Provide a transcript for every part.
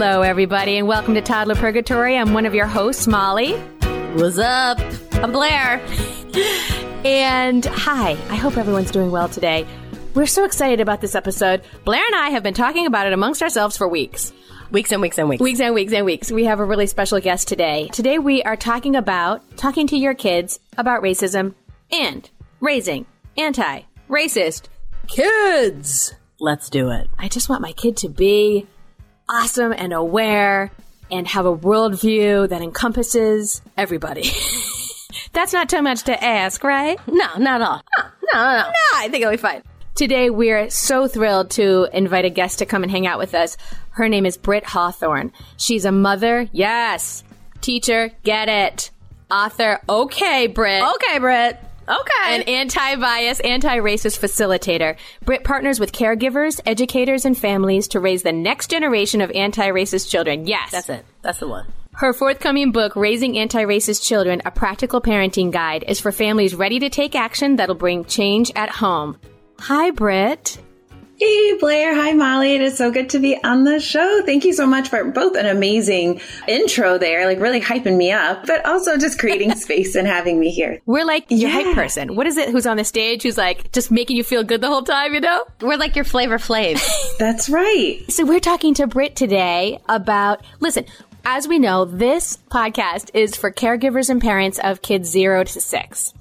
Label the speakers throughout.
Speaker 1: Hello, everybody, and welcome to Toddler Purgatory. I'm one of your hosts, Molly.
Speaker 2: What's up? I'm Blaire.
Speaker 1: And hi, I hope everyone's doing well today. We're so excited about this episode. Blaire and I have been talking about it amongst ourselves for weeks.
Speaker 2: Weeks and weeks and weeks.
Speaker 1: Weeks and weeks and weeks. We have a really special guest today. Today we are talking about talking to your kids about racism and raising anti racist kids.
Speaker 2: Let's do it.
Speaker 1: I just want my kid to be awesome and aware and have a worldview that encompasses everybody. That's not too much to ask, right?
Speaker 2: No, not at all. No, no, no.
Speaker 1: No, I think it'll be fine. Today, we're so thrilled to invite a guest to come and hang out with us. Her name is Britt Hawthorne. She's a mother, yes. Teacher, get it. Author, okay, Britt.
Speaker 2: Okay, Britt. Okay.
Speaker 1: An anti-bias, anti-racist facilitator. Britt partners with caregivers, educators, and families to raise the next generation of anti-racist children. Yes.
Speaker 2: That's it. That's the one.
Speaker 1: Her forthcoming book, Raising Anti-Racist Children, A Practical Parenting Guide, is for families ready to take action that'll bring change at home. Hi, Britt.
Speaker 3: Hey, Blaire. Hi, Molly. It is so good to be on the show. Thank you so much for both an amazing intro there, like really hyping me up, but also just creating space and having me here.
Speaker 1: We're like your
Speaker 3: Yeah.
Speaker 1: hype person. What is it who's on the stage who's like just making you feel good the whole time, you know?
Speaker 2: We're like your flavor flav.
Speaker 3: That's right.
Speaker 1: So we're talking to Britt today about, listen, as we know, this podcast is for caregivers and parents of kids zero to six.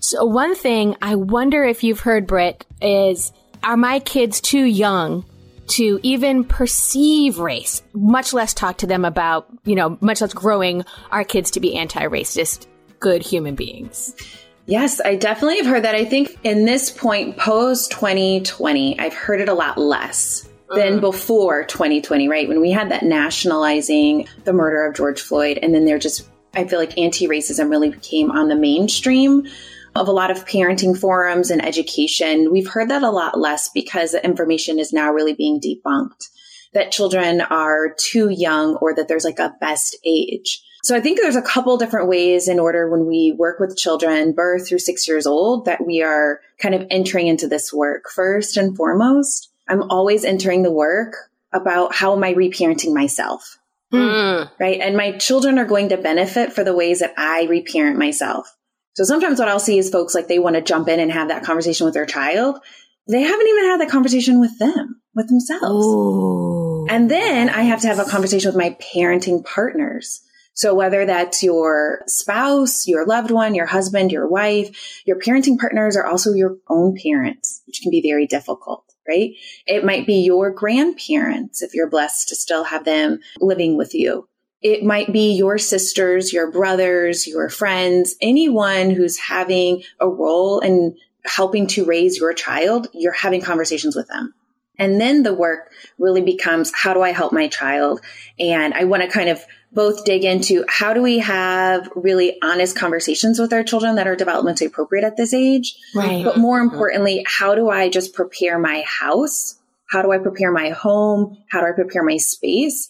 Speaker 1: So one thing I wonder if you've heard, Britt, is are my kids too young to even perceive race, much less talk to them about, you know, much less growing our kids to be anti-racist, good human beings.
Speaker 3: Yes, I definitely have heard that. I think in this point, post 2020, I've heard it a lot less than mm. before 2020, right? When we had that nationalizing the murder of George Floyd, and then there just, I feel like anti racism really became on the mainstream of a lot of parenting forums and education. We've heard that a lot less because the information is now really being debunked that children are too young or that there's like a best age. So I think there's a couple different ways in order when we work with children birth through six years old that we are kind of entering into this work. First and foremost, I'm always entering the work about how am I reparenting myself? Hmm. Right. And my children are going to benefit for the ways that I reparent myself. So sometimes what I'll see is folks like they want to jump in and have that conversation with their child. They haven't even had that conversation with them, with themselves. And then I have to have a conversation with my parenting partners. So whether that's your spouse, your loved one, your husband, your wife, your parenting partners are also your own parents, which can be very difficult, right? It might be your grandparents if you're blessed to still have them living with you. It might be your sisters, your brothers, your friends, anyone who's having a role in helping to raise your child, you're having conversations with them. And then the work really becomes how do I help my child? And I want to kind of both dig into how do we have really honest conversations with our children that are developmentally appropriate at this age?
Speaker 1: Right.
Speaker 3: But more importantly, how do I just prepare my house? How do I prepare my home? How do I prepare my space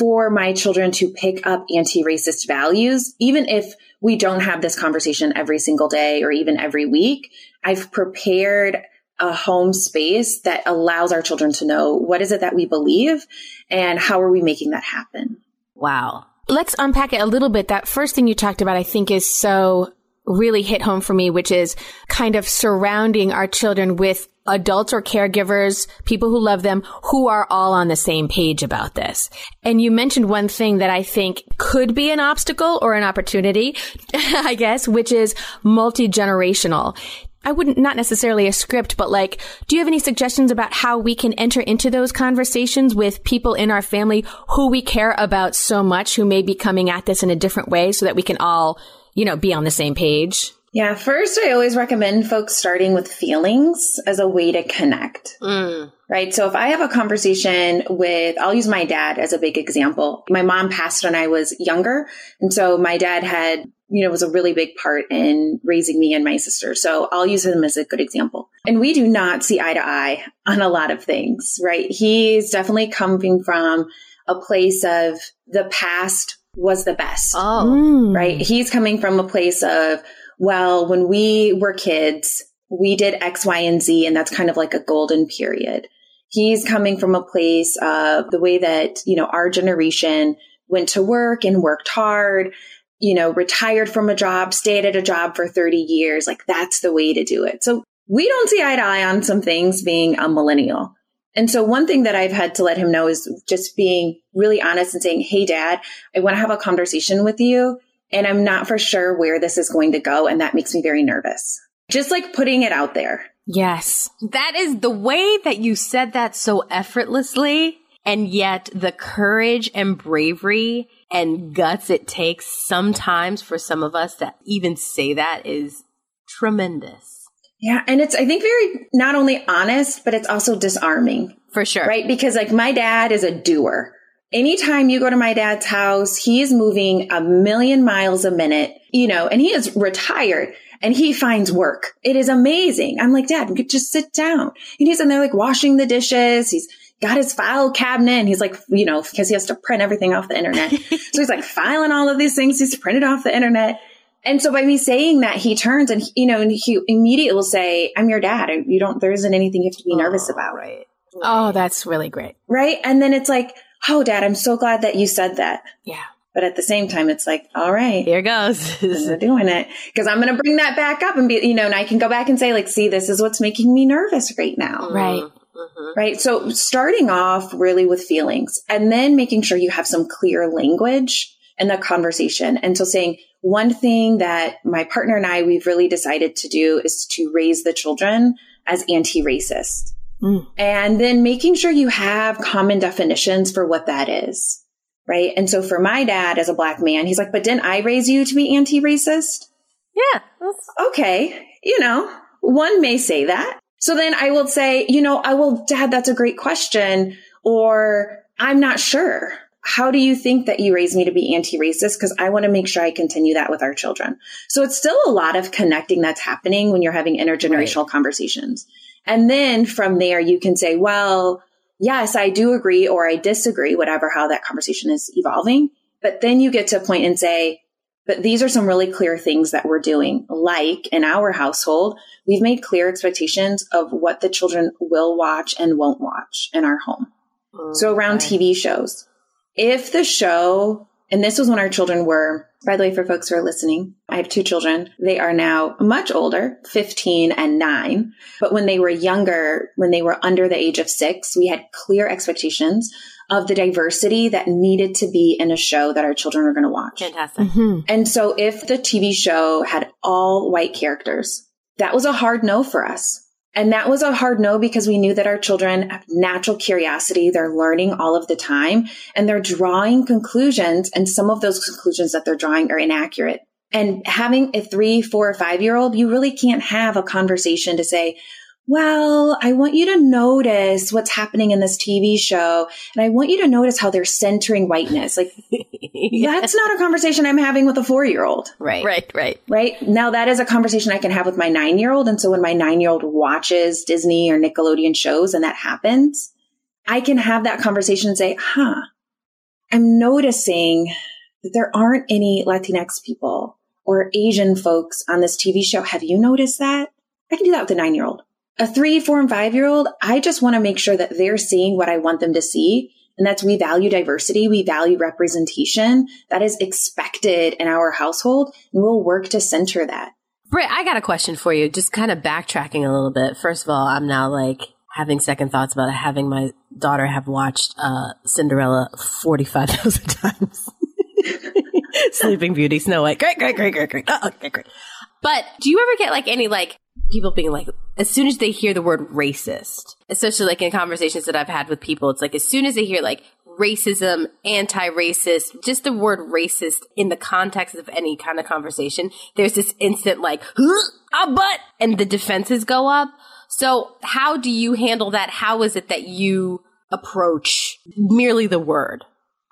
Speaker 3: for my children to pick up anti racist values? Even if we don't have this conversation every single day or even every week, I've prepared a home space that allows our children to know what is it that we believe and how are we making that happen.
Speaker 2: wow.
Speaker 1: Let's unpack it a little bit. That first thing you talked about, I think is so really hit home for me, which is kind of surrounding our children with adults or caregivers, people who love them, who are all on the same page about this. And you mentioned one thing that I think could be an obstacle or an opportunity, I guess, which is multi-generational. I wouldn't, not necessarily a script, but like, do you have any suggestions about how we can enter into those conversations with people in our family who we care about so much, who may be coming at this in a different way so that we can all, you know, be on the same page?
Speaker 3: Yeah, first, I always recommend folks starting with feelings as a way to connect. Mm. Right. So if I have a conversation with, I'll use my dad as a big example. My mom passed when I was younger. And so my dad had, you know, was a really big part in raising me and my sister. So I'll use him as a good example. And we do not see eye to eye on a lot of things, right? He's definitely coming from a place of the past was the best
Speaker 2: Oh. Mm.
Speaker 3: right? He's coming from a place of, well, when we were kids, we did X, Y, and Z, and that's kind of like a golden period. He's coming from a place of the way that, you know, our generation went to work and worked hard, you know, retired from a job, stayed at a job for 30 years. Like that's the way to do it. So we don't see eye to eye on some things being a millennial. And so one thing that I've had to let him know is just being really honest and saying, Hey dad, I want to have a conversation with you and I'm not for sure where this is going to go. And that makes me very nervous. Just like putting it out there.
Speaker 1: Yes.
Speaker 2: That is the way that you said that so effortlessly. And yet the courage and bravery and guts it takes sometimes for some of us to even say that is tremendous.
Speaker 3: Yeah. And it's, I think, very not only honest, but it's also disarming.
Speaker 2: For sure.
Speaker 3: Right. Because like my dad is a doer. Anytime you go to my dad's house, he is moving a million miles a minute, you know, and he is retired and he finds work. It is amazing. I'm like, dad, just sit down. And he's in there like washing the dishes. He's got his file cabinet and he's like, you know, because he has to print everything off the internet. so he's like filing all of these things. He's printed off the internet. And so by me saying that, he turns and, you know, and he immediately will say, I'm your dad. You don't, there isn't anything you have to be nervous
Speaker 2: Oh,
Speaker 3: about.
Speaker 2: Right.
Speaker 1: Oh, that's really great.
Speaker 3: Right. And then it's like, oh, dad, I'm so glad that you said that.
Speaker 1: Yeah.
Speaker 3: But at the same time, it's like, all right,
Speaker 2: Here goes.
Speaker 3: we're doing it. Cause I'm going to bring that back up and be, you know, and I can go back and say, like, see, this is what's making me nervous right now.
Speaker 1: Right.
Speaker 2: Mhm.
Speaker 3: Right. So starting off really with feelings and then making sure you have some clear language in the conversation. And so saying one thing that my partner and I, we've really decided to do is to raise the children as anti-racist.
Speaker 1: Mm.
Speaker 3: And then making sure you have common definitions for what that is. Right. And so for my dad as a black man, he's like, but didn't I raise you to be anti-racist?
Speaker 2: Yeah.
Speaker 3: okay, you know, one may say that. So then I will say, you know, I will, dad, that's a great question. Or I'm not sure. How do you think that you raised me to be anti-racist? Because I want to make sure I continue that with our children. So it's still a lot of connecting that's happening when you're having intergenerational conversations. And then from there, you can say, well, yes, I do agree or I disagree, whatever, how that conversation is evolving. But then you get to a point and say, but these are some really clear things that we're doing. Like in our household, we've made clear expectations of what the children will watch and won't watch in our home. Oh, so around TV shows, if the show, and this was when our children were, by the way, for folks who are listening, I have two children. They are now much older, 15 and nine. But when they were younger, when they were under the age of six, we had clear expectations of the diversity that needed to be in a show that our children were going to watch.
Speaker 2: Fantastic.
Speaker 1: hmm
Speaker 3: And so if the TV show had all white characters, that was a hard no for us. And that was a hard no because we knew that our children have natural curiosity. They're learning all of the time and they're drawing conclusions. And some of those conclusions that they're drawing are inaccurate. And having a three, four, or five year old, you really can't have a conversation to say, well, I want you to notice what's happening in this TV show. And I want you to notice how they're centering whiteness. Like, that's not a conversation I'm having with a four year old
Speaker 2: right.
Speaker 1: Right, right.
Speaker 3: right? Now that is a conversation I can have with my nine year old. And so when my nine year old watches Disney or Nickelodeon shows and that happens, I can have that conversation and say, huh, I'm noticing that there aren't any Latinx people or Asian folks on this TV show. Have you noticed that? I can do that with a nine year old. A three, four, and five year old, I just want to make sure that they're seeing what I want them to see. And that's we value diversity. We value representation. That is expected in our household. And we'll work to center that.
Speaker 2: Britt, I got a question for you. Just kind of backtracking a little bit. First of all, I'm now like having second thoughts about having my daughter have watched uh, Cinderella 45,000 times. Sleeping Beauty, Snow White. Great, great, great, great, great. Oh, okay, great. But do you ever get like any like people being like, as soon as they hear the word racist, especially like in conversations that I've had with people, it's like as soon as they hear like racism, anti-racist, just the word racist in the context of any kind of conversation, there's this instant like, huh, ah, a butt, and the defenses go up. So how do you handle that? How is it that you approach merely the word?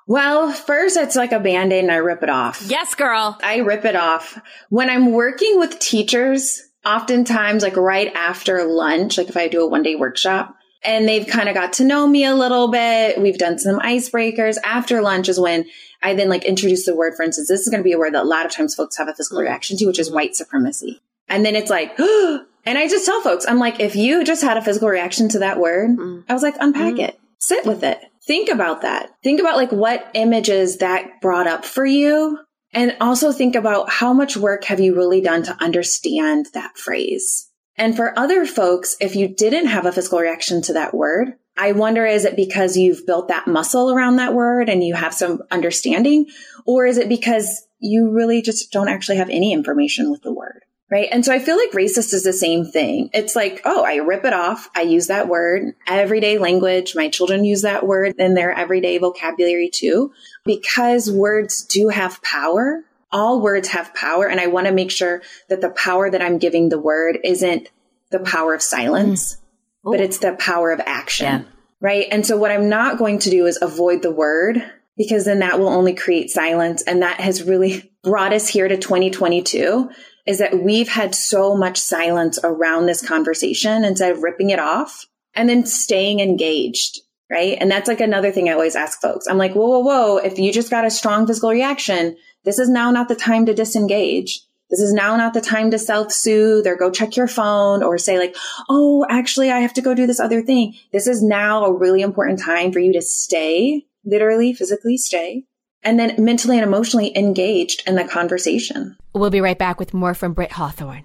Speaker 3: Well, first it's like a band-aid and I rip it off.
Speaker 2: Yes, girl.
Speaker 3: I rip it off. When I'm working with teachers, oftentimes like right after lunch, like if I do a one day workshop and they've kind of got to know me a little bit, we've done some icebreakers. After lunch is when I then like introduce the word, for instance, this is going to be a word that a lot of times folks have a physical reaction to, which is white supremacy. And then it's like, And I just tell folks, I'm like, if you just had a physical reaction to that word, mm. I was like, unpack mm. it, sit with it, think about that. Think about like what images that brought up for you. And also think about how much work have you really done to understand that phrase? And for other folks, if you didn't have a physical reaction to that word, I wonder, is it because you've built that muscle around that word and you have some understanding? Or is it because you really just don't actually have any information with the word? Right. And so I feel like racist is the same thing. It's like, oh, I rip it off. I use that word, everyday language. My children use that word in their everyday vocabulary too, because words do have power. All words have power. And I want to make sure that the power that I'm giving the word isn't the power of silence, mm. but it's the power of action. Yeah. Right. And so what I'm not going to do is avoid the word because then that will only create silence. And that has really brought us here to 2022 is that we've had so much silence around this conversation instead of ripping it off and then staying engaged. Right. And that's like another thing I always ask folks. I'm like, whoa, whoa, whoa. If you just got a strong physical reaction, this is now not the time to disengage. This is now not the time to self soothe or go check your phone or say like, Oh, actually, I have to go do this other thing. This is now a really important time for you to stay, literally, physically stay and then mentally and emotionally engaged in the conversation.
Speaker 1: We'll be right back with more from Britt Hawthorne.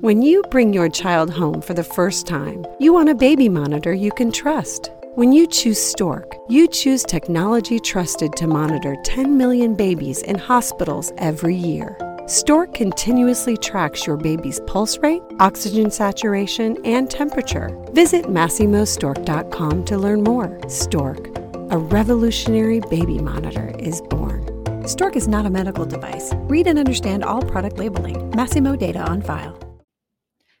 Speaker 4: When you bring your child home for the first time, you want a baby monitor you can trust. When you choose Stork, you choose technology trusted to monitor 10 million babies in hospitals every year. Stork continuously tracks your baby's pulse rate, oxygen saturation, and temperature. Visit MasimoStork.com to learn more. Stork a revolutionary baby monitor is born. Stork is not a medical device. Read and understand all product labeling. Masimo data on file.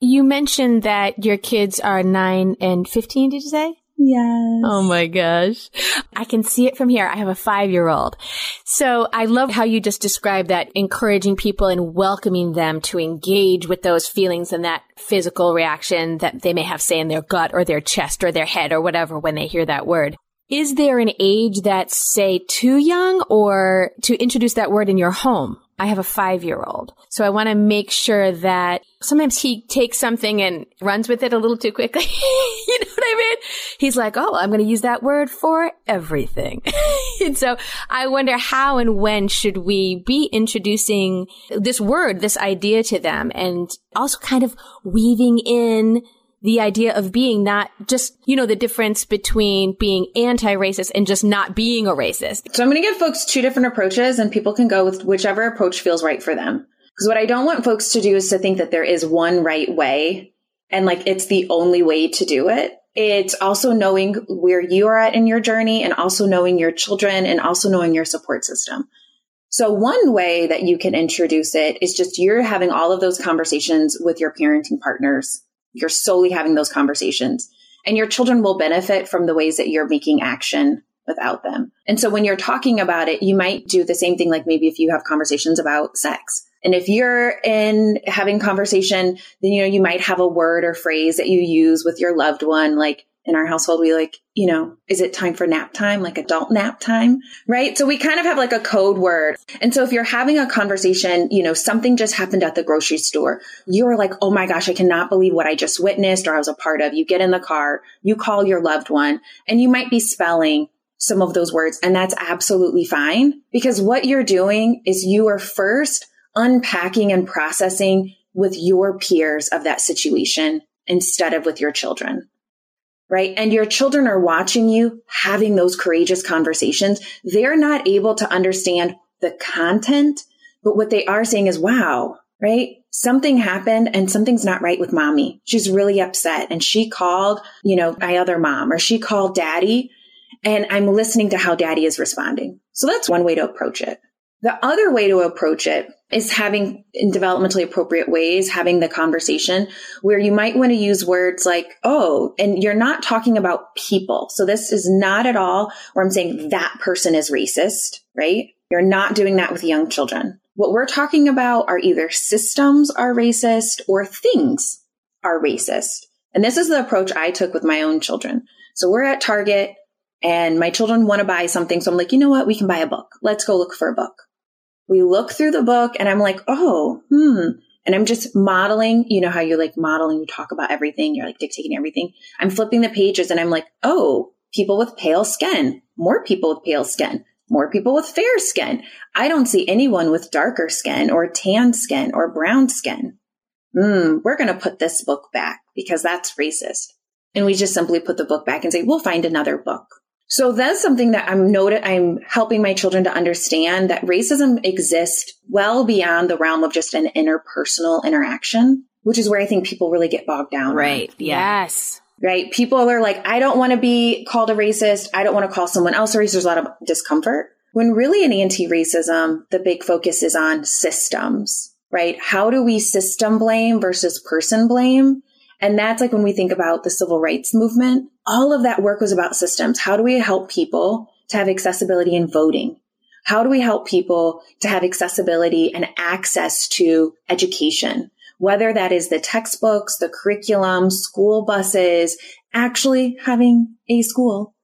Speaker 1: You mentioned that your kids are nine and 15, did you say?
Speaker 3: Yes.
Speaker 1: Oh my gosh. I can see it from here. I have a five year old. So I love how you just described that encouraging people and welcoming them to engage with those feelings and that physical reaction that they may have, say, in their gut or their chest or their head or whatever when they hear that word. Is there an age that's, say, too young or to introduce that word in your home? I have a five year old. So I want to make sure that sometimes he takes something and runs with it a little too quickly. you know what I mean? He's like, Oh, I'm going to use that word for everything. and so I wonder how and when should we be introducing this word, this idea to them and also kind of weaving in the idea of being not just, you know, the difference between being anti-racist and just not being a racist.
Speaker 3: So I'm going to give folks two different approaches and people can go with whichever approach feels right for them. Because what I don't want folks to do is to think that there is one right way and like it's the only way to do it. It's also knowing where you are at in your journey and also knowing your children and also knowing your support system. So one way that you can introduce it is just you're having all of those conversations with your parenting partners you're solely having those conversations and your children will benefit from the ways that you're making action without them. And so when you're talking about it, you might do the same thing. Like maybe if you have conversations about sex and if you're in having conversation, then, you know, you might have a word or phrase that you use with your loved one, like, in our household, we like, you know, is it time for nap time, like adult nap time? Right. So we kind of have like a code word. And so if you're having a conversation, you know, something just happened at the grocery store, you're like, oh my gosh, I cannot believe what I just witnessed or I was a part of. You get in the car, you call your loved one, and you might be spelling some of those words. And that's absolutely fine because what you're doing is you are first unpacking and processing with your peers of that situation instead of with your children. Right? And your children are watching you having those courageous conversations. They're not able to understand the content, but what they are saying is, wow, right? Something happened and something's not right with mommy. She's really upset and she called, you know, my other mom or she called daddy and I'm listening to how daddy is responding. So that's one way to approach it. The other way to approach it is having in developmentally appropriate ways, having the conversation where you might want to use words like, oh, and you're not talking about people. So this is not at all where I'm saying that person is racist, right? You're not doing that with young children. What we're talking about are either systems are racist or things are racist. And this is the approach I took with my own children. So we're at Target and my children want to buy something. So I'm like, you know what? We can buy a book. Let's go look for a book. We look through the book and I'm like, oh, hmm. And I'm just modeling, you know how you're like modeling, you talk about everything, you're like dictating everything. I'm flipping the pages and I'm like, oh, people with pale skin, more people with pale skin, more people with fair skin. I don't see anyone with darker skin or tan skin or brown skin. Hmm, we're going to put this book back because that's racist. And we just simply put the book back and say, we'll find another book. So that's something that I'm noted. I'm helping my children to understand that racism exists well beyond the realm of just an interpersonal interaction, which is where I think people really get bogged down.
Speaker 2: Right.
Speaker 1: Yeah. Yes.
Speaker 3: Right. People are like, I don't want to be called a racist. I don't want to call someone else a racist. There's a lot of discomfort. When really in anti-racism, the big focus is on systems, right? How do we system blame versus person blame? And that's like when we think about the civil rights movement, all of that work was about systems. How do we help people to have accessibility in voting? How do we help people to have accessibility and access to education? Whether that is the textbooks, the curriculum, school buses, actually having a school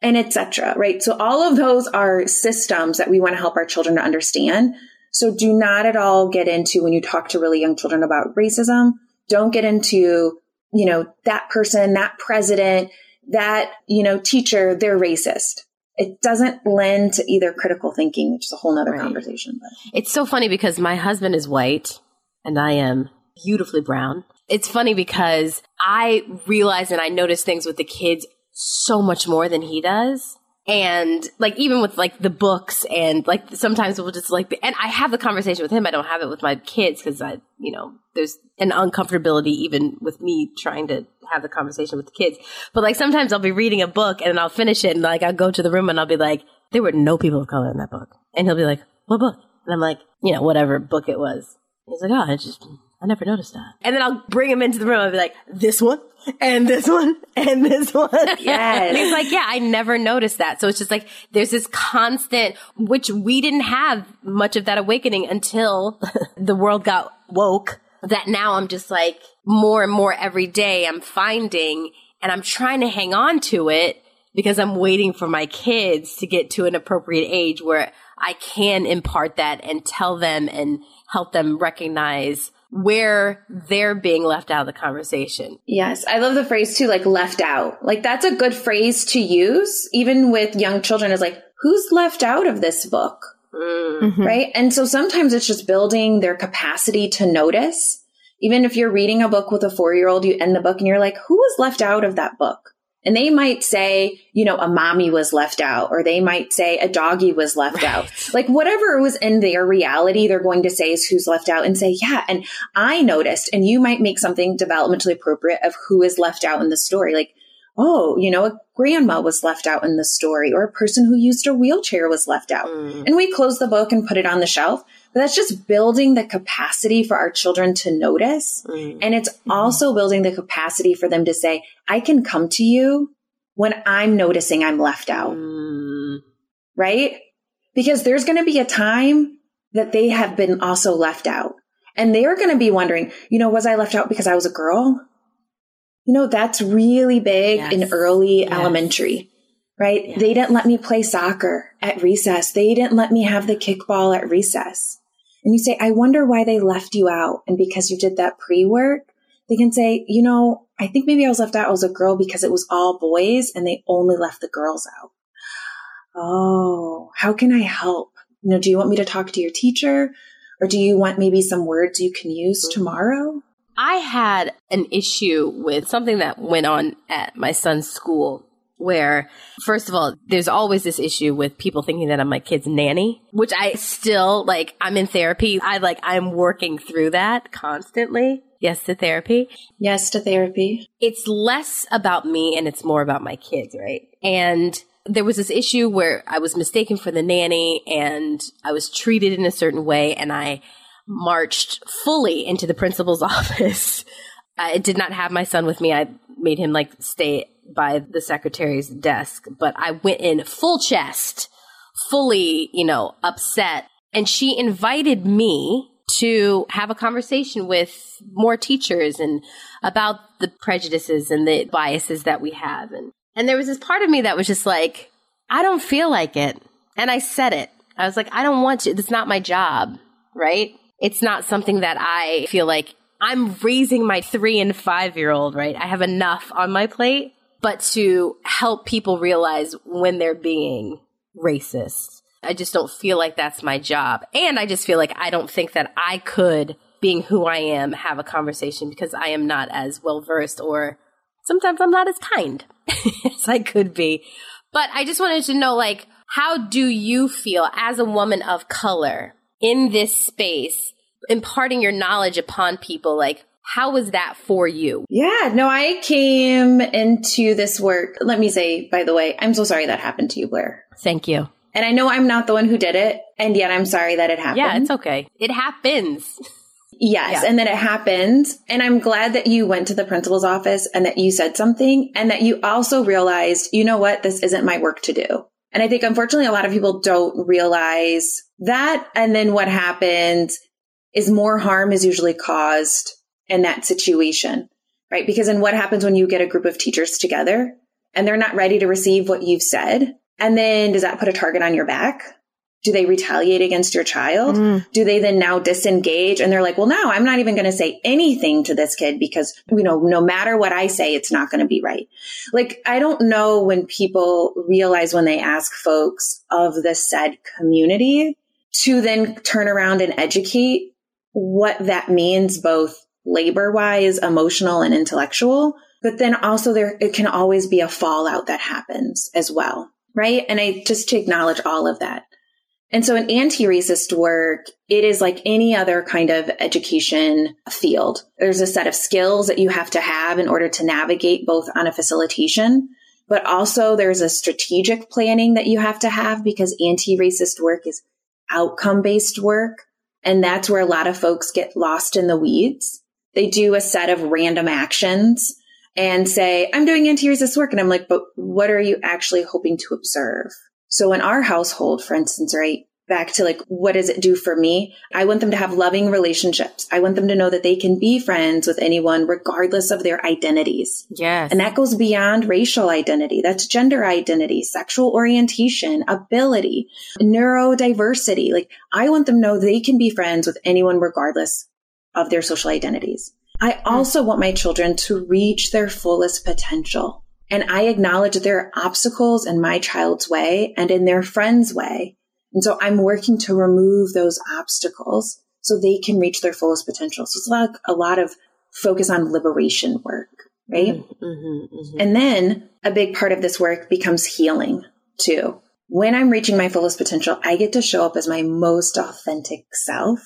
Speaker 3: and etc. right? So all of those are systems that we want to help our children to understand. So do not at all get into when you talk to really young children about racism, don't get into you know, that person, that president, that, you know, teacher, they're racist. It doesn't lend to either critical thinking, which is a whole nother right. conversation. But.
Speaker 2: It's so funny because my husband is white and I am beautifully brown. It's funny because I realize and I notice things with the kids so much more than he does and like even with like the books and like sometimes we'll just like and i have the conversation with him i don't have it with my kids because i you know there's an uncomfortability even with me trying to have the conversation with the kids. But like sometimes i'll be reading a book and i'll finish it and like i'll go to the room and i'll be like there were no people of color in that book. And he'll be like what book? And i'm like you know whatever book it was. He's like oh i just I never noticed that. And then I'll bring him into the room. I'll be like, this one and this one and this one.
Speaker 3: Yes.
Speaker 2: he's like, yeah, I never noticed that. So it's just like, there's this constant, which we didn't have much of that awakening until the world got woke that now I'm just like more and more every day I'm finding and I'm trying to hang on to it because I'm waiting for my kids to get to an appropriate age where I can impart that and tell them and help them recognize where they're being left out of the conversation.
Speaker 3: Yes. I love the phrase too, like left out. Like that's a good phrase to use, even with young children, is like, who's left out of this book? Mm-hmm. Right. And so sometimes it's just building their capacity to notice. Even if you're reading a book with a four year old, you end the book and you're like, who was left out of that book? And they might say, you know, a mommy was left out, or they might say a doggy was left right. out. Like whatever was in their reality, they're going to say is who's left out and say, yeah. And I noticed, and you might make something developmentally appropriate of who is left out in the story. Like, oh, you know, a grandma was left out in the story, or a person who used a wheelchair was left out. Mm. And we close the book and put it on the shelf. But that's just building the capacity for our children to notice. Mm. And it's mm-hmm. also building the capacity for them to say, I can come to you when I'm noticing I'm left out. Mm. Right? Because there's going to be a time that they have been also left out. And they're going to be wondering, you know, was I left out because I was a girl? You know, that's really big yes. in early yes. elementary right? Yeah. They didn't let me play soccer at recess. They didn't let me have the kickball at recess and you say, I wonder why they left you out. And because you did that pre work, they can say, you know, I think maybe I was left out as a girl because it was all boys and they only left the girls out. Oh, how can I help? You know, do you want me to talk to your teacher or do you want maybe some words you can use tomorrow?
Speaker 2: I had an issue with something that went on at my son's school where first of all there's always this issue with people thinking that I'm my kid's nanny which I still like I'm in therapy I like I'm working through that constantly yes to therapy
Speaker 3: Yes to therapy.
Speaker 2: it's less about me and it's more about my kids, right? And there was this issue where I was mistaken for the nanny and I was treated in a certain way and I marched fully into the principal's office. I did not have my son with me. I made him like stay by the secretary's desk, but I went in full chest, fully, you know, upset. And she invited me to have a conversation with more teachers and about the prejudices and the biases that we have. And, and there was this part of me that was just like, I don't feel like it. And I said it. I was like, I don't want to. It's not my job, right? It's not something that I feel like I'm raising my three and five year old, right? I have enough on my plate, but to help people realize when they're being racist. I just don't feel like that's my job. And I just feel like I don't think that I could, being who I am, have a conversation because I am not as well versed or sometimes I'm not as kind as I could be. But I just wanted to know, like, how do you feel as a woman of color in this space, imparting your knowledge upon people? Like, how was that for you?
Speaker 3: Yeah, no, I came into this work. Let me say, by the way, I'm so sorry that happened to you, Blaire.
Speaker 2: Thank you.
Speaker 3: And I know I'm not the one who did it, and yet I'm sorry that it happened.
Speaker 2: Yeah, it's okay. It happens.
Speaker 3: Yes,
Speaker 2: Yeah.
Speaker 3: and then it happened. And I'm glad that you went to the principal's office and that you said something and that you also realized, you know what, this isn't my work to do. And I think unfortunately a lot of people don't realize that. And then what happens is more harm is usually caused in that situation, right? Because then what happens when you get a group of teachers together and they're not ready to receive what you've said? And then does that put a target on your back? Do they retaliate against your child? Mm. Do they then now disengage and they're like, well, now I'm not even going to say anything to this kid because, you know, no matter what I say, it's not going to be right. Like, I don't know when people realize when they ask folks of the said community to then turn around and educate what that means, both labor wise, emotional and intellectual. But then also there, it can always be a fallout that happens as well. Right. And I just to acknowledge all of that. And so in anti-racist work, it is like any other kind of education field. There's a set of skills that you have to have in order to navigate both on a facilitation, but also there's a strategic planning that you have to have because anti-racist work is outcome based work. And that's where a lot of folks get lost in the weeds. They do a set of random actions and say, I'm doing anti-racist work. And I'm like, but what are you actually hoping to observe? So in our household, for instance, right, back to like, what does it do for me? I want them to have loving relationships. I want them to know that they can be friends with anyone regardless of their identities.
Speaker 2: Yes.
Speaker 3: And that goes beyond racial identity. That's gender identity, sexual orientation, ability, neurodiversity. Like I want them to know they can be friends with anyone regardless of their social identities. I hmm. also want my children to reach their fullest potential. And I acknowledge that there are obstacles in my child's way and in their friend's way. And so I'm working to remove those obstacles so they can reach their fullest potential. So it's like a lot of focus on liberation work, right?
Speaker 2: Mm-hmm,
Speaker 3: And then a big part of this work becomes healing too. When I'm reaching my fullest potential, I get to show up as my most authentic self,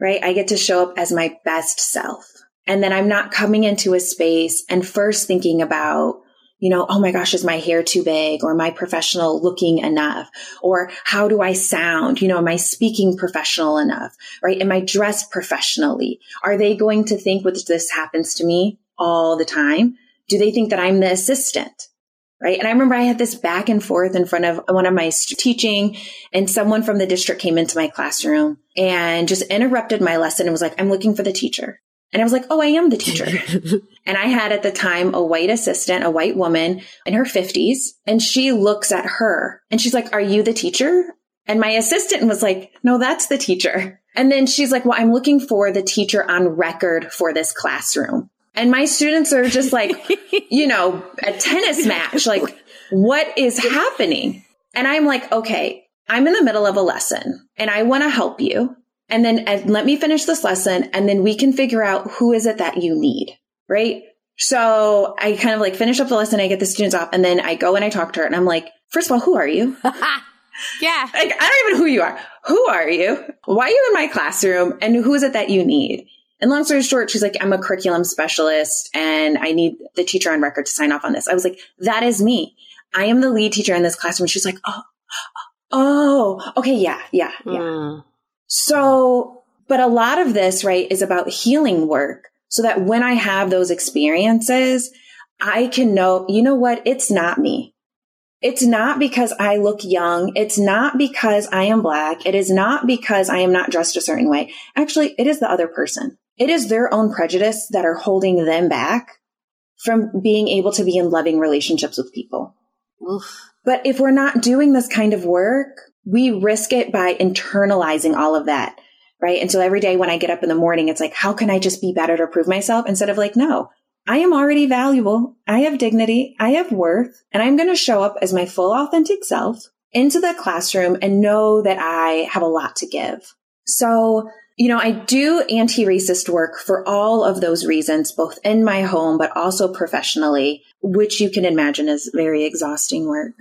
Speaker 3: right? I get to show up as my best self. And then I'm not coming into a space and first thinking about, you know, oh my gosh, is my hair too big or am I professional looking enough? Or how do I sound? You know, am I speaking professional enough? Right? Am I dressed professionally? Are they going to think, which this happens to me all the time? Do they think that I'm the assistant? Right. And I remember I had this back and forth in front of one of my teaching and someone from the district came into my classroom and just interrupted my lesson and was like, I'm looking for the teacher. And I was like, oh, I am the teacher. and I had at the time a white assistant, a white woman in her 50s. And she looks at her and she's like, are you the teacher? And my assistant was like, no, that's the teacher. And then she's like, well, I'm looking for the teacher on record for this classroom. And my students are just like, you know, a tennis match. Like, what is happening? And I'm like, okay, I'm in the middle of a lesson and I want to help you. And then and let me finish this lesson and then we can figure out who is it that you need. Right. So I kind of like finish up the lesson. I get the students off and then I go and I talk to her and I'm like, first of all, who are you?
Speaker 1: Yeah.
Speaker 3: Like, I don't even know who you are. Who are you? Why are you in my classroom? And who is it that you need? And long story short, she's like, I'm a curriculum specialist and I need the teacher on record to sign off on this. I was like, that is me. I am the lead teacher in this classroom. She's like, oh, oh, okay. Yeah. Yeah. Yeah.
Speaker 2: Mm.
Speaker 3: So, but a lot of this, right, is about healing work so that when I have those experiences, I can know, you know what? It's not me. It's not because I look young. It's not because I am black. It is not because I am not dressed a certain way. Actually, it is the other person. It is their own prejudice that are holding them back from being able to be in loving relationships with people.
Speaker 2: Oof.
Speaker 3: But if we're not doing this kind of work, we risk it by internalizing all of that. Right. And so every day when I get up in the morning, it's like, how can I just be better to prove myself instead of like, no, I am already valuable. I have dignity. I have worth and I'm going to show up as my full authentic self into the classroom and know that I have a lot to give. So, you know, I do anti-racist work for all of those reasons, both in my home, but also professionally, which you can imagine is very exhausting work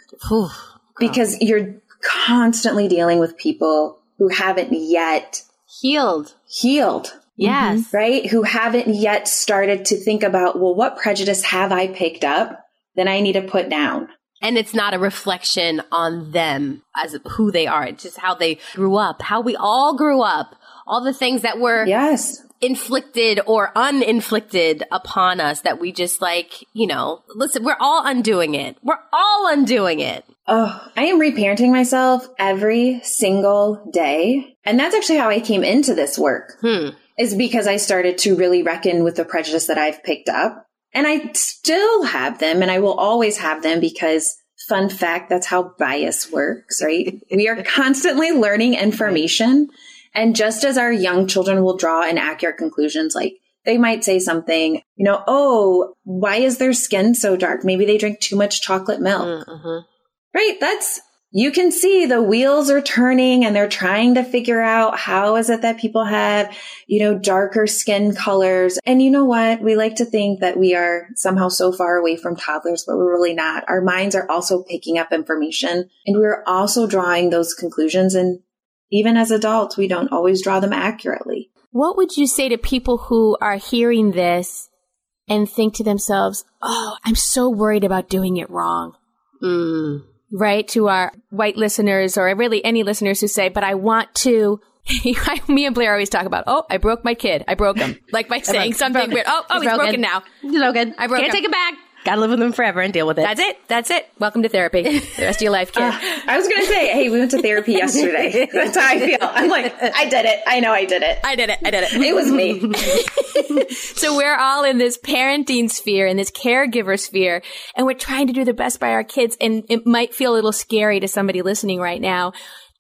Speaker 3: because you're constantly dealing with people who haven't yet
Speaker 2: Healed.
Speaker 3: healed
Speaker 2: Yes. Mm-hmm.
Speaker 3: right? Who haven't yet started to think about, well, what prejudice have I picked up that I need to put down?
Speaker 2: And it's not a reflection on them as who they are. It's just how they grew up, how we all grew up, all the things that were
Speaker 3: Yes.
Speaker 2: inflicted or uninflicted upon us that we just like, you know, listen, we're all undoing it. We're all undoing it.
Speaker 3: Oh, I am reparenting myself every single day. And that's actually how I came into this work
Speaker 2: Hmm.
Speaker 3: is because I started to really reckon with the prejudice that I've picked up. And I still have them and I will always have them because fun fact, that's how bias works, right? we are constantly learning information. And just as our young children will draw inaccurate conclusions, like they might say something, you know, oh, why is their skin so dark? Maybe they drink too much chocolate milk.
Speaker 2: Mhm.
Speaker 3: Right. That's, you can see the wheels are turning and they're trying to figure out how is it that people have, you know, darker skin colors. And you know what? We like to think that we are somehow so far away from toddlers, but we're really not. Our minds are also picking up information and we're also drawing those conclusions. And even as adults, we don't always draw them accurately.
Speaker 1: What would you say to people who are hearing this and think to themselves, oh, I'm so worried about doing it wrong?
Speaker 2: Mm.
Speaker 1: Right? To our white listeners or really any listeners who say, but I want to. Me and Blaire always talk about, oh, I broke my kid. I broke him. Like by saying something weird. Oh, oh, he's broken, now.
Speaker 2: No good.
Speaker 1: I broke
Speaker 2: Can't
Speaker 1: him.
Speaker 2: take it back. Gotta live with them forever and deal with it.
Speaker 1: That's it. That's it. Welcome to therapy. The rest of your life, kid.
Speaker 3: I was going to say, hey, we went to therapy yesterday. That's how I feel. I'm like, I did it. I know I did it.
Speaker 1: I did it. I did it.
Speaker 3: It was me.
Speaker 1: So we're all in this parenting sphere and this caregiver sphere, and we're trying to do the best by our kids. And it might feel a little scary to somebody listening right now.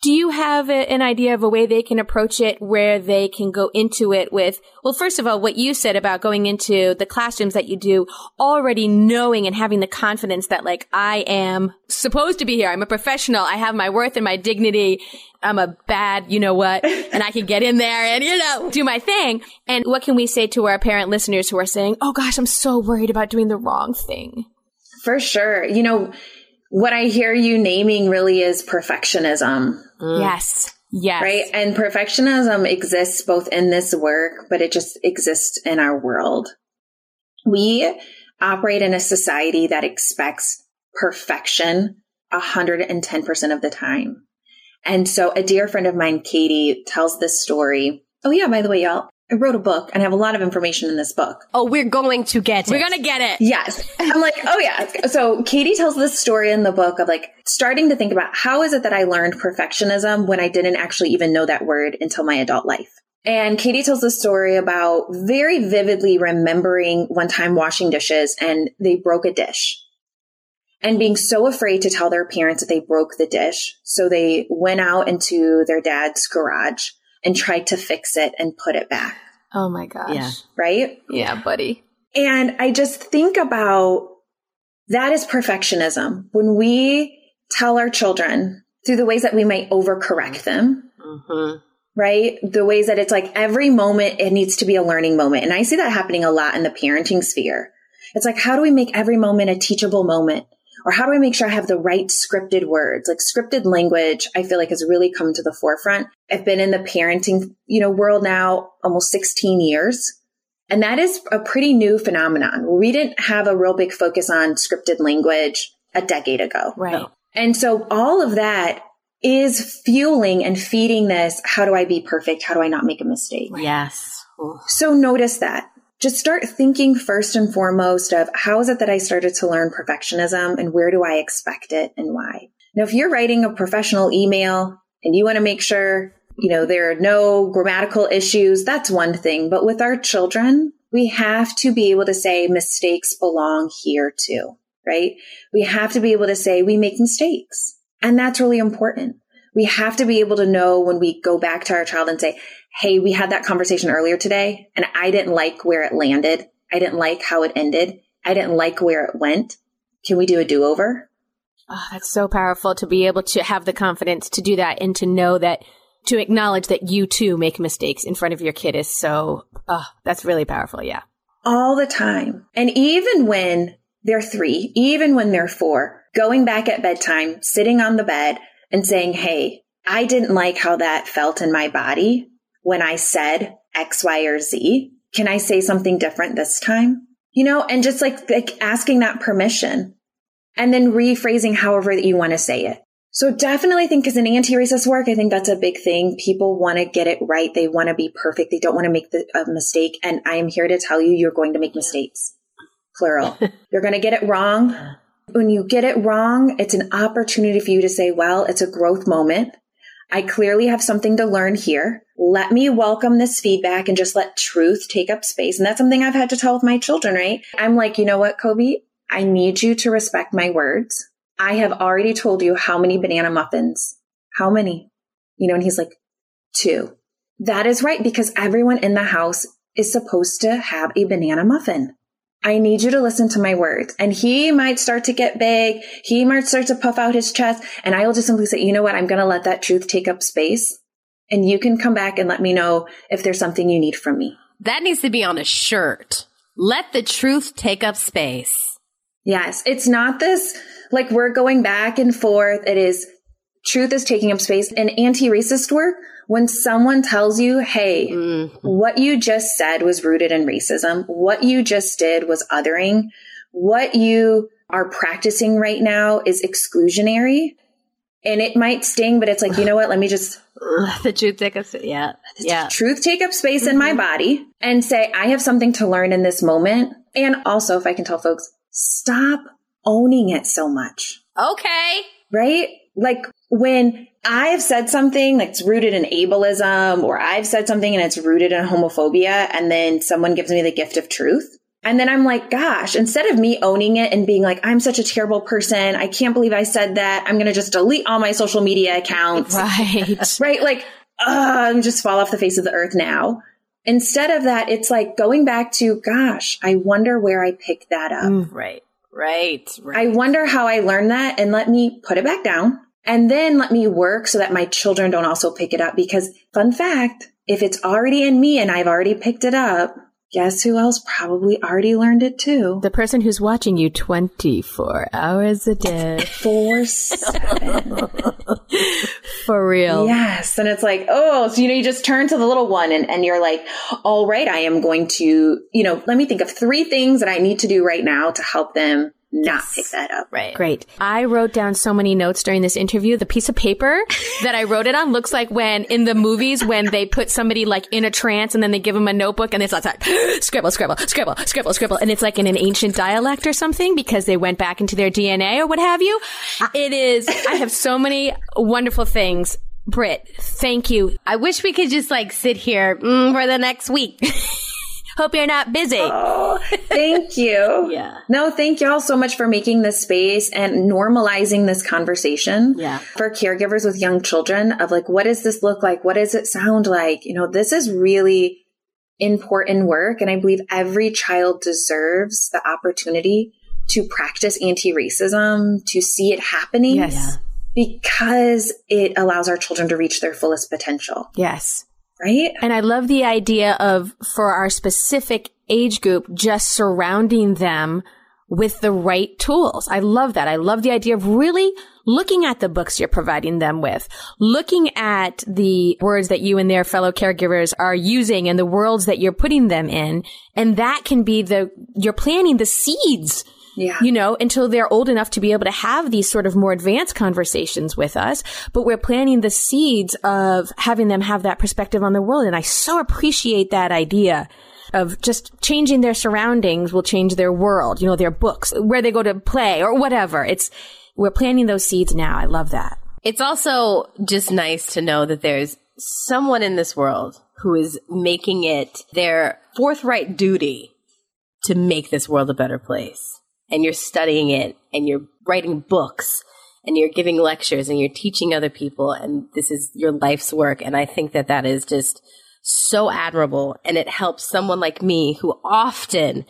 Speaker 1: Do you have a, an idea of a way they can approach it where they can go into it with, well, first of all, what you said about going into the classrooms that you do, already knowing and having the confidence that like, I am supposed to be here. I'm a professional. I have my worth and my dignity. I'm a bad, you know what, and I can get in there and, you know, do my thing. And what can we say to our parent listeners who are saying, oh gosh, I'm so worried about doing the wrong thing?
Speaker 3: For sure. You know, what I hear you naming really is perfectionism, Mm.
Speaker 1: Yes. Yes.
Speaker 3: right? And perfectionism exists both in this work, but it just exists in our world. We operate in a society that expects perfection 110% of the time. And so a dear friend of mine, Katie, tells this story. Oh yeah, by the way, y'all, I wrote a book and I have a lot of information in this book.
Speaker 2: Oh, we're going to get it.
Speaker 1: We're going to get it.
Speaker 3: Yes. I'm like, oh yeah. So Katie tells this story in the book of like starting to think about how is it that I learned perfectionism when I didn't actually even know that word until my adult life. And Katie tells the story about very vividly remembering one time washing dishes and they broke a dish and being so afraid to tell their parents that they broke the dish. So they went out into their dad's garage and tried to fix it and put it back.
Speaker 1: Oh my gosh.
Speaker 2: Yeah.
Speaker 3: Right.
Speaker 1: Yeah, buddy.
Speaker 3: And I just think about that is perfectionism. When we tell our children through the ways that we might overcorrect them,
Speaker 2: Mhm.
Speaker 3: right? The ways that it's like every moment it needs to be a learning moment. And I see that happening a lot in the parenting sphere. It's like, how do we make every moment a teachable moment? Or how do I make sure I have the right scripted words? Like scripted language, I feel like has really come to the forefront. I've been in the parenting, you know, world now almost 16 years. And that is a pretty new phenomenon. We didn't have a real big focus on scripted language a decade ago.
Speaker 1: Right.
Speaker 3: And so all of that is fueling and feeding this. How do I be perfect? How do I not make a mistake?
Speaker 2: Yes. Ooh.
Speaker 3: So notice that. Just start thinking first and foremost of how is it that I started to learn perfectionism and where do I expect it and why? Now, if you're writing a professional email and you want to make sure, you know, there are no grammatical issues, that's one thing. But with our children, we have to be able to say mistakes belong here too, right? We have to be able to say we make mistakes. And that's really important. We have to be able to know when we go back to our child and say, Hey, we had that conversation earlier today and I didn't like where it landed. I didn't like how it ended. I didn't like where it went. Can we do a do over?
Speaker 1: Oh, ah, that's so powerful to be able to have the confidence to do that and to know that to acknowledge that you too make mistakes in front of your kid is so, oh, that's really powerful. Yeah.
Speaker 3: All the time. And even when they're three, even when they're four, going back at bedtime, sitting on the bed and saying, Hey, I didn't like how that felt in my body when I said X, Y, or Z. Can I say something different this time? You know, and just like, like asking that permission and then rephrasing however that you want to say it. So definitely think as an anti-racist work, I think that's a big thing. People want to get it right. They want to be perfect. They don't want to make the, a mistake. And I am here to tell you, you're going to make mistakes. Plural. you're going to get it wrong. When you get it wrong, it's an opportunity for you to say, well, it's a growth moment. I clearly have something to learn here. Let me welcome this feedback and just let truth take up space. And that's something I've had to tell with my children, right? I'm like, you know what, Kobe? I need you to respect my words. I have already told you how many banana muffins. How many? You know, and he's like, two. That is right because everyone in the house is supposed to have a banana muffin. I need you to listen to my words. And he might start to get big. He might start to puff out his chest. And I will just simply say, you know what? I'm going to let that truth take up space. And you can come back and let me know if there's something you need from me.
Speaker 2: That needs to be on a shirt. Let the truth take up space.
Speaker 3: Yes. It's not this like we're going back and forth. It is truth is taking up space. In anti-racist work, when someone tells you, Hey, mm-hmm. what you just said was rooted in racism. What you just did was othering. What you are practicing right now is exclusionary. And it might sting, but it's like, you know what? Let me just
Speaker 2: the truth take up space. Yeah. Yeah.
Speaker 3: Truth take up space mm-hmm. in my mm-hmm. body and say, I have something to learn in this moment. And also, if I can tell folks, stop owning it so much.
Speaker 2: Okay.
Speaker 3: Right? Like when I've said something that's rooted in ableism or I've said something and it's rooted in homophobia and then someone gives me the gift of truth. And then I'm like, gosh, instead of me owning it and being like, I'm such a terrible person. I can't believe I said that. I'm going to just delete all my social media accounts.
Speaker 1: Right.
Speaker 3: right. Like, uh, just fall off the face of the earth now. Instead of that, it's like going back to, gosh, I wonder where I picked that up.
Speaker 2: Mm, right. Right, right.
Speaker 3: I wonder how I learned that and let me put it back down and then let me work so that my children don't also pick it up. Because fun fact, if it's already in me and I've already picked it up, guess who else probably already learned it too?
Speaker 1: The person who's watching you 24 hours a day.
Speaker 3: Four, seven.
Speaker 1: For real.
Speaker 3: Yes. And it's like, oh, so, you know, you just turn to the little one and, and you're like, all right, I am going to, you know, let me think of three things that I need to do right now to help them not pick that up.
Speaker 2: Right.
Speaker 1: Great. I wrote down so many notes during this interview. The piece of paper that I wrote it on looks like when in the movies when they put somebody like in a trance and then they give them a notebook and it's like scribble, scribble, scribble, scribble, scribble, and it's like in an ancient dialect or something because they went back into their DNA or what have you. It is. I have so many wonderful things. Britt, thank you.
Speaker 2: I wish we could just like sit here mm, for the next week. Hope you're not busy.
Speaker 3: Oh, thank you.
Speaker 2: yeah.
Speaker 3: No, thank y'all so much for making this space and normalizing this conversation.
Speaker 2: Yeah.
Speaker 3: For caregivers with young children of like, what does this look like? What does it sound like? You know, this is really important work. And I believe every child deserves the opportunity to practice anti-racism, to see it happening.
Speaker 1: Yes.
Speaker 3: because it allows our children to reach their fullest potential,
Speaker 1: Yes.
Speaker 3: Right?
Speaker 1: And I love the idea of, for our specific age group, just surrounding them with the right tools. I love that. I love the idea of really looking at the books you're providing them with, looking at the words that you and their fellow caregivers are using and the worlds that you're putting them in. And that can be the, you're planting the seeds
Speaker 3: Yeah.
Speaker 1: you know, until they're old enough to be able to have these sort of more advanced conversations with us. But we're planting the seeds of having them have that perspective on the world. And I so appreciate that idea of just changing their surroundings will change their world, you know, their books, where they go to play or whatever. It's, we're planting those seeds now. I love that.
Speaker 2: It's also just nice to know that there's someone in this world who is making it their forthright duty to make this world a better place. And you're studying it and you're writing books and you're giving lectures and you're teaching other people and this is your life's work. And I think that that is just so admirable and it helps someone like me who often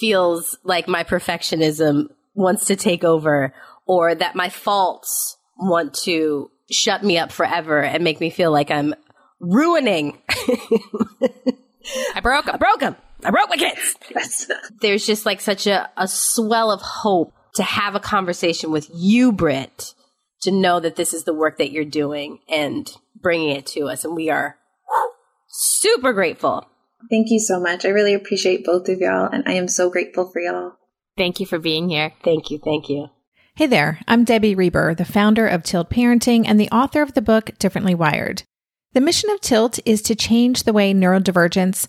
Speaker 2: feels like my perfectionism wants to take over or that my faults want to shut me up forever and make me feel like I'm ruining. I broke them. Broke them. I broke my kids.
Speaker 3: That's,
Speaker 2: There's just like such a, a swell of hope to have a conversation with you, Britt, to know that this is the work that you're doing and bringing it to us. And we are super grateful.
Speaker 3: thank you so much. I really appreciate both of y'all, and I am so grateful for y'all.
Speaker 1: Thank you for being here.
Speaker 2: Thank you. Thank you.
Speaker 5: Hey there, I'm Debbie Reber, the founder of Tilt Parenting and the author of the book Differently Wired. The mission of Tilt is to change the way neurodivergence,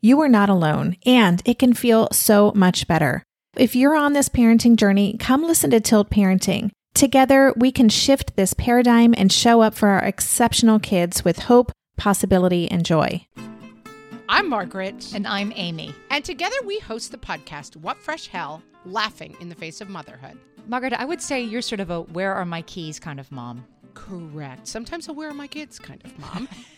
Speaker 5: you are not alone, and it can feel so much better. If you're on this parenting journey, come listen to Tilt Parenting. Together, we can shift this paradigm and show up for our exceptional kids with hope, possibility, and joy.
Speaker 6: I'm Margaret.
Speaker 7: And I'm Amy.
Speaker 6: And together we host the podcast, What Fresh Hell Laughing in the Face of Motherhood.
Speaker 7: Margaret, I would say you're sort of a where are my keys kind of mom.
Speaker 6: Correct. Sometimes a where are my kids kind of mom.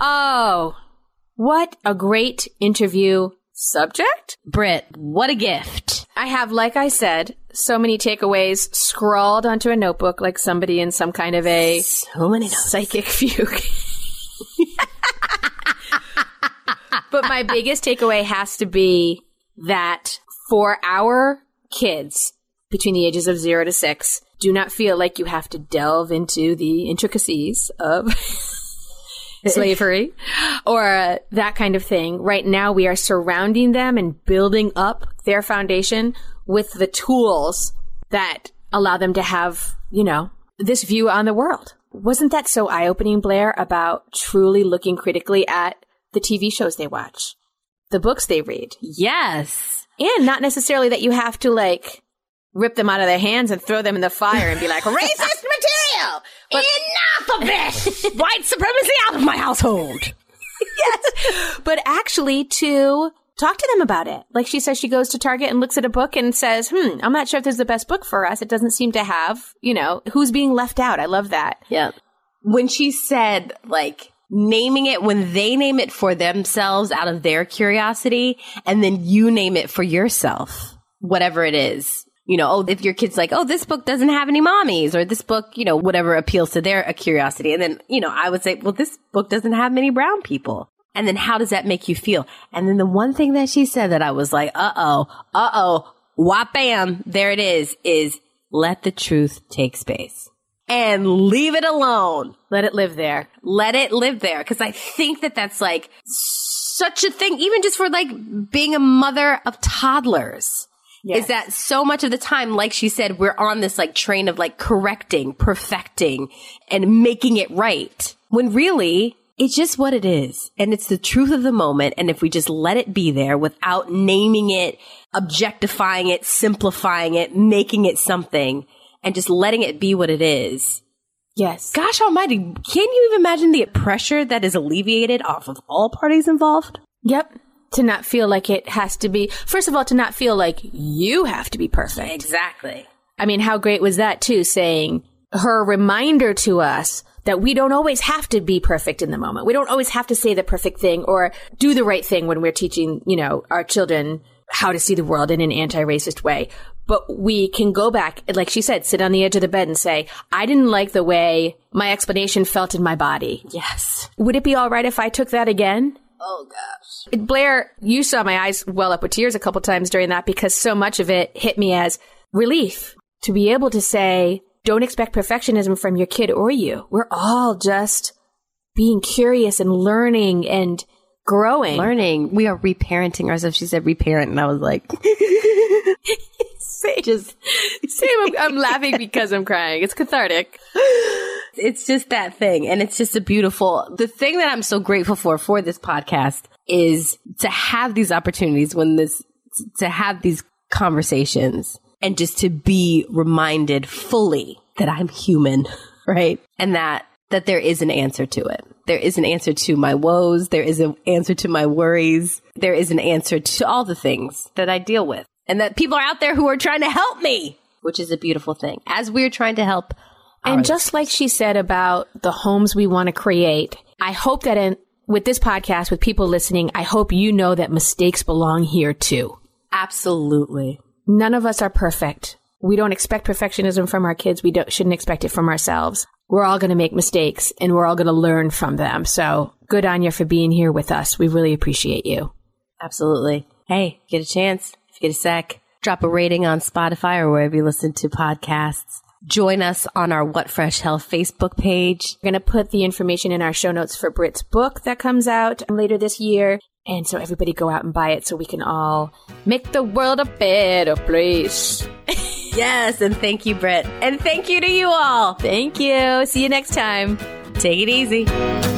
Speaker 1: Oh, what a great interview subject.
Speaker 2: Britt, what a gift.
Speaker 1: I have, like I said, so many takeaways scrawled onto a notebook like somebody in some kind of a
Speaker 2: So many notes.
Speaker 1: psychic fugue. but my biggest takeaway has to be that for our kids between the ages of zero to six, do not feel like you have to delve into the intricacies of slavery or uh, that kind of thing. Right now, we are surrounding them and building up their foundation with the tools that allow them to have, you know, this view on the world. Wasn't that so eye opening, Blaire, about truly looking critically at the TV shows they watch, the books they read?
Speaker 2: Yes.
Speaker 1: And not necessarily that you have to like rip them out of their hands and throw them in the fire and be like, racist! But
Speaker 2: Enough of it! White supremacy out of my household!
Speaker 1: yes. But actually to talk to them about it. Like she says, she goes to Target and looks at a book and says, hmm, I'm not sure if this is the best book for us. It doesn't seem to have, you know, who's being left out. I love that.
Speaker 2: Yeah. When she said, like, naming it when they name it for themselves out of their curiosity, and then you name it for yourself, whatever it is. You know, oh, if your kid's like, oh, this book doesn't have any mommies, or this book, you know, whatever appeals to their curiosity. And then, you know, I would say, well, this book doesn't have many brown people. And then how does that make you feel? And then the one thing that she said that I was like, uh oh, uh oh, whop bam, there it is, is let the truth take space and leave it alone.
Speaker 1: Let it live there.
Speaker 2: Let it live there. Cause I think that that's like such a thing, even just for like being a mother of toddlers.
Speaker 1: Yes.
Speaker 2: Is that so much of the time, like she said, we're on this like train of like correcting, perfecting, and making it right. When really, it's just what it is. And it's the truth of the moment. And if we just let it be there without naming it, objectifying it, simplifying it, making it something, and just letting it be what it is.
Speaker 1: Yes.
Speaker 2: Gosh almighty, can you even imagine the pressure that is alleviated off of all parties involved?
Speaker 1: Yep. To not feel like it has to be, first of all, to not feel like you have to be perfect.
Speaker 2: Exactly.
Speaker 1: I mean, how great was that too, saying her reminder to us that we don't always have to be perfect in the moment. We don't always have to say the perfect thing or do the right thing when we're teaching, you know, our children how to see the world in an anti-racist way. But we can go back, like she said, sit on the edge of the bed and say, I didn't like the way my explanation felt in my body.
Speaker 2: Yes.
Speaker 1: Would it be all right if I took that again?
Speaker 2: Oh gosh.
Speaker 1: Blaire, you saw my eyes well up with tears a couple times during that because so much of it hit me as relief to be able to say, don't expect perfectionism from your kid or you. We're all just being curious and learning and growing.
Speaker 2: Learning. We are reparenting ourselves. She said reparent, and I was like,
Speaker 1: Same. just same. I'm, I'm laughing because I'm crying. It's cathartic.
Speaker 2: It's just that thing, and it's just a beautiful. The thing that I'm so grateful for for this podcast is to have these opportunities when this to have these conversations and just to be reminded fully that I'm human, right? And that that there is an answer to it. There is an answer to my woes. There is an answer to my worries. There is an answer to all the things that I deal with. And that people are out there who are trying to help me, which is a beautiful thing. As we're trying to help.
Speaker 1: And just like she said about the homes we want to create, I hope that in, with this podcast, with people listening, I hope you know that mistakes belong here too.
Speaker 2: Absolutely.
Speaker 1: None of us are perfect. We don't expect perfectionism from our kids. We shouldn't expect it from ourselves. We're all going to make mistakes and we're all going to learn from them. So good on you for being here with us. We really appreciate you.
Speaker 2: Absolutely. Hey, get a chance. Get a sec, drop a rating on Spotify or wherever you listen to podcasts. Join us on our What Fresh Health Facebook page.
Speaker 1: We're going to put the information in our show notes for Britt's book that comes out later this year. And so everybody go out and buy it so we can all make the world a better place.
Speaker 2: yes, and thank you, Britt. And thank you to you all.
Speaker 1: Thank you. See you next time.
Speaker 2: Take it easy.